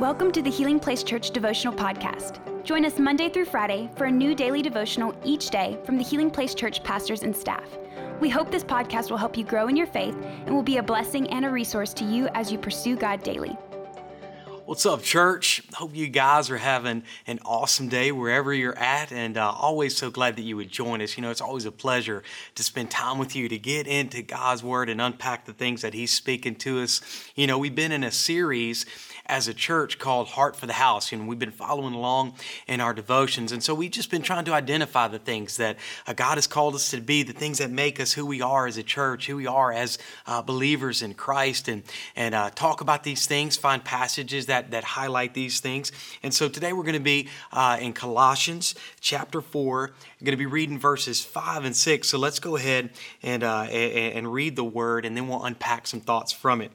Welcome to the Healing Place Church Devotional Podcast. Join us Monday through Friday for a new daily devotional each day from the Healing Place Church pastors and staff. We hope this podcast will help you grow in your faith and will be a blessing and a resource to you as you pursue God daily. What's up, church? Hope you guys are having an awesome day wherever you're at, and uh, always so glad that you would join us. You know, it's always a pleasure to spend time with you to get into God's Word and unpack the things that He's speaking to us. You know, we've been in a series as a church called Heart for the House. and we've been following along in our devotions. And so we've just been trying to identify the things that uh, God has called us to be, the things that make us who we are as a church, who we are as uh, believers in Christ, and, and uh, talk about these things, find passages that, that highlight these things. And so today we're going to be uh, in Colossians chapter 4. I'm going to be reading verses 5 and 6. So let's go ahead and, uh, and, and read the word, and then we'll unpack some thoughts from it.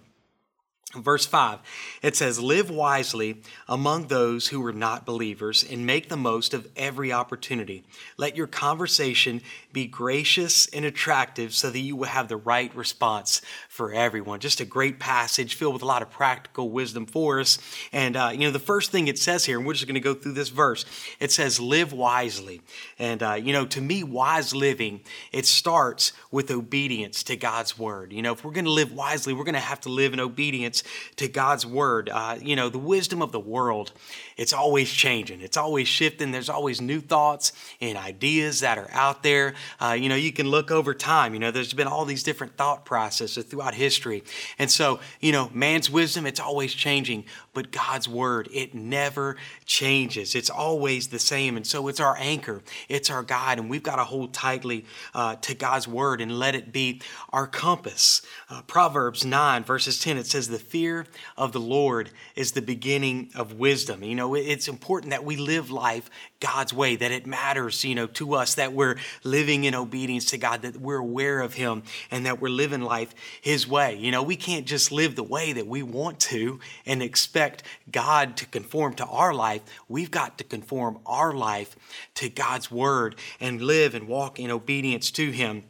Verse 5, it says, Live wisely among those who are not believers and make the most of every opportunity. Let your conversation be gracious and attractive so that you will have the right response for everyone. Just a great passage filled with a lot of practical wisdom for us. And, uh, you know, the first thing it says here, and we're just going to go through this verse, it says, Live wisely. And, uh, you know, to me, wise living, it starts with obedience to God's word. You know, if we're going to live wisely, we're going to have to live in obedience to God's word. Uh, you know, the wisdom of the world, it's always changing, it's always shifting. There's always new thoughts and ideas that are out there. Uh, you know, you can look over time. You know, there's been all these different thought processes throughout history. And so, you know, man's wisdom, it's always changing, but God's word, it never changes. It's always the same. And so it's our anchor, it's our guide, and we've got to hold tightly uh, to God's word and let it be our compass. Uh, Proverbs 9, verses 10, it says, The fear of the Lord is the beginning of wisdom. You know, it's important that we live life God's way, that it matters, you know, to us that we're living in obedience to God, that we're aware of Him, and that we're living life His way. You know, we can't just live the way that we want to and expect God to conform to our life. We've got to conform our life to God's Word and live and walk in obedience to Him.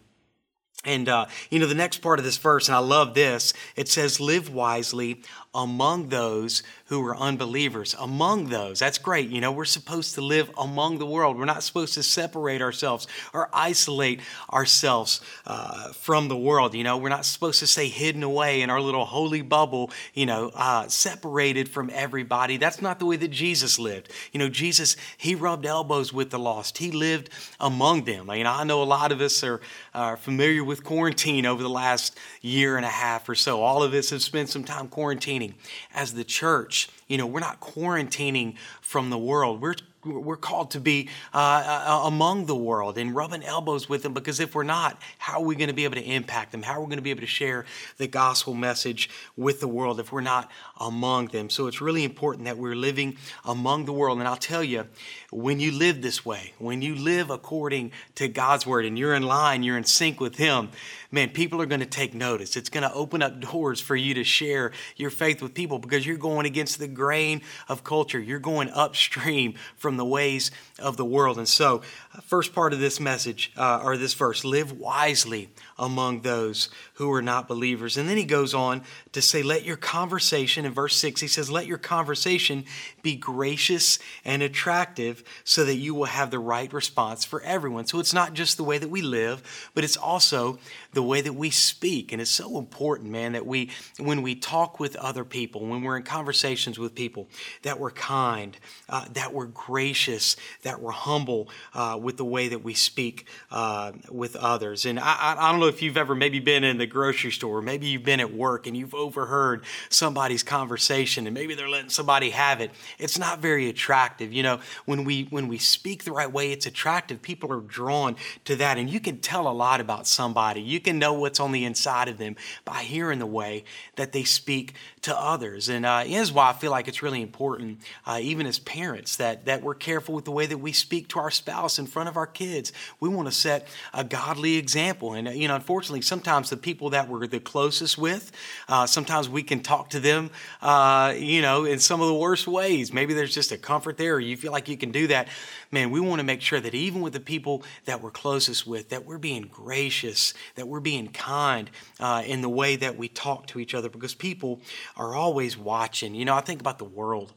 And, uh, you know, the next part of this verse, and I love this, it says, Live wisely among those who are unbelievers. Among those, that's great. You know, we're supposed to live among the world. We're not supposed to separate ourselves or isolate ourselves uh, from the world. You know, we're not supposed to stay hidden away in our little holy bubble, you know, uh, separated from everybody. That's not the way that Jesus lived. You know, Jesus, he rubbed elbows with the lost, he lived among them. I mean, I know a lot of us are, are familiar with quarantine over the last year and a half or so. All of us have spent some time quarantining As the church, you know, we're not quarantining from the world. We're we're called to be uh, uh, among the world and rubbing elbows with them because if we're not, how are we going to be able to impact them? How are we going to be able to share the gospel message with the world if we're not among them? So it's really important that we're living among the world. And I'll tell you, when you live this way, when you live according to God's word and you're in line, you're in sync with Him, man, people are going to take notice. It's going to open up doors for you to share your faith with people because you're going against the grain of culture. You're going upstream from the ways of the world. And so, uh, first part of this message, uh, or this verse, live wisely among those who are not believers. And then he goes on to say, let your conversation, in verse 6, he says, let your conversation be gracious and attractive so that you will have the right response for everyone. So it's not just the way that we live, but it's also the way that we speak. And it's so important, man, that we, when we talk with other people, when we're in conversations with people, that we're kind, uh, that we're gracious, that we're humble uh, with the way that we speak uh, with others. And I, I don't know if you've ever maybe been in the grocery store, maybe you've been at work and you've overheard somebody's conversation and maybe they're letting somebody have it. It's not very attractive. You know, when we when we speak the right way, it's attractive. People are drawn to that and you can tell a lot about somebody. You can know what's on the inside of them by hearing the way that they speak to others. And uh, is why I feel like it's really important, uh, even as parents, that, that we're careful with the way that we speak to our spouse in front of our kids. We want to set a godly example. And, you know, unfortunately, sometimes the people that we're the closest with, uh, sometimes we can talk to them, uh, you know, in some of the worst ways. Maybe there's just a comfort there, or you feel like you can do that. Man, we want to make sure that even with the people that we're closest with, that we're being gracious, that we're being kind uh, in the way that we talk to each other, because people are always watching. You know, I think about the world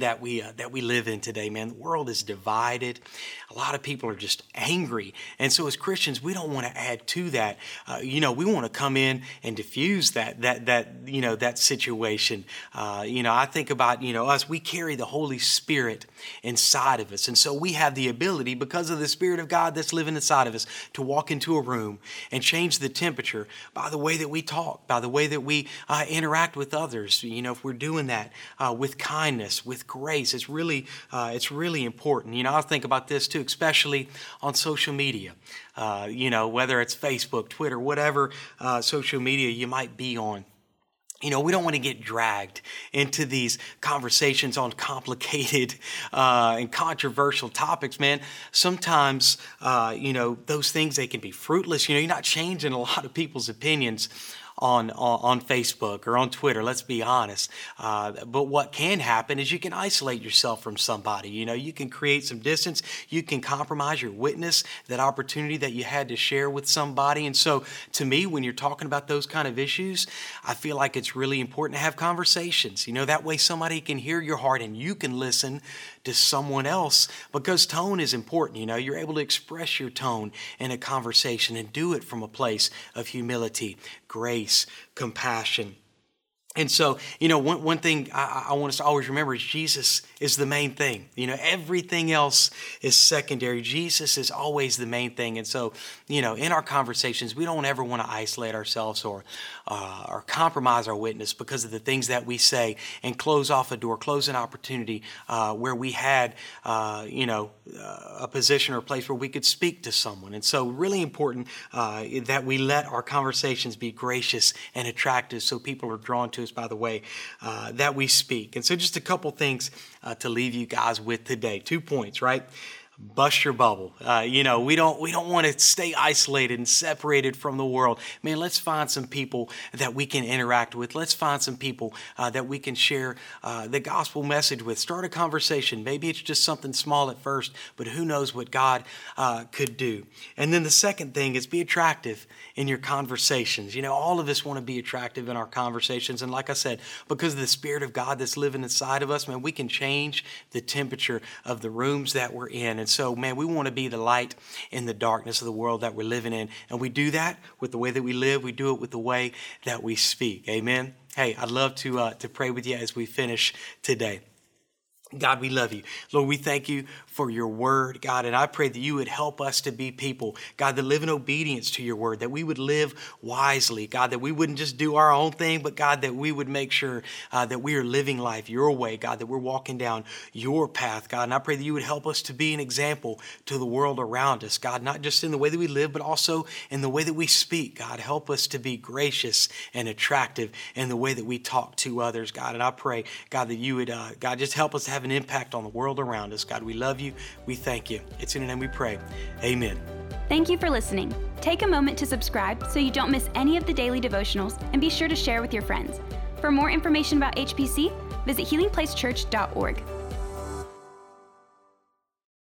that we uh, that we live in today man. The world is divided. A lot of people are just angry. And so as christians we don't want to add to that. Uh, you know we want to come in and diffuse that that that you know that situation. Uh, you know i think about you know us we carry the holy spirit inside of us. And so we have the ability because of the spirit of god that's living inside of us to walk into a room and change the temperature by the way that we talk by the way that we uh, interact with others. You know if we're doing that uh, with kindness with grace. It's really, uh, it's really important. You know, I think about this too, especially on social media. Uh, you know, whether it's Facebook, Twitter, whatever uh, social media you might be on. You know, we don't want to get dragged into these conversations on complicated uh, and controversial topics, man. Sometimes, uh, you know, those things they can be fruitless. You know, you're not changing a lot of people's opinions on, on, on Facebook or on Twitter, let's be honest. Uh, but what can happen is you can isolate yourself from somebody. You know, you can create some distance, you can compromise your witness, that opportunity that you had to share with somebody. And so, to me, when you're talking about those kind of issues, I feel like it's really important to have conversations. You know, that way somebody can hear your heart and you can listen to someone else because tone is important. You know, you're able to express your tone in a conversation and do it from a place of humility, grace, compassion. And so, you know, one, one thing I, I, want us to always remember is Jesus is the main thing. You know, everything else is secondary. Jesus is always the main thing. And so, you know, in our conversations, we don't ever want to isolate ourselves or, uh, or compromise our witness because of the things that we say and close off a door, close an opportunity uh, where we had, uh, you know, uh, a position or a place where we could speak to someone. And so, really important uh, that we let our conversations be gracious and attractive so people are drawn to by the way uh, that we speak. And so, just a couple things to leave you guys with today. Two points, right? Bust your bubble. Uh, you know, we don't we don't want to stay isolated and separated from the world. Man, let's find some people that we can interact with. Let's find some people uh, that we can share uh, the gospel message with. Start a conversation. Maybe it's just something small at first, but who knows what God uh, could do. And then the second thing is be attractive in your conversations. You know, all of us want to be attractive in our conversations, and like I said, because of the Spirit of God that's living inside of us, man, we can change the temperature of the rooms that we're in. And so, man, we want to be the light in the darkness of the world that we're living in. And we do that with the way that we live, we do it with the way that we speak. Amen. Hey, I'd love to, uh, to pray with you as we finish today. God, we love you. Lord, we thank you for your word, God, and I pray that you would help us to be people, God, that live in obedience to your word, that we would live wisely, God, that we wouldn't just do our own thing, but God, that we would make sure uh, that we are living life your way, God, that we're walking down your path, God. And I pray that you would help us to be an example to the world around us, God, not just in the way that we live, but also in the way that we speak, God. Help us to be gracious and attractive in the way that we talk to others, God. And I pray, God, that you would, uh, God, just help us have an impact on the world around us. God, we love you. We thank you. It's in your name we pray. Amen. Thank you for listening. Take a moment to subscribe so you don't miss any of the daily devotionals and be sure to share with your friends. For more information about HPC, visit healingplacechurch.org.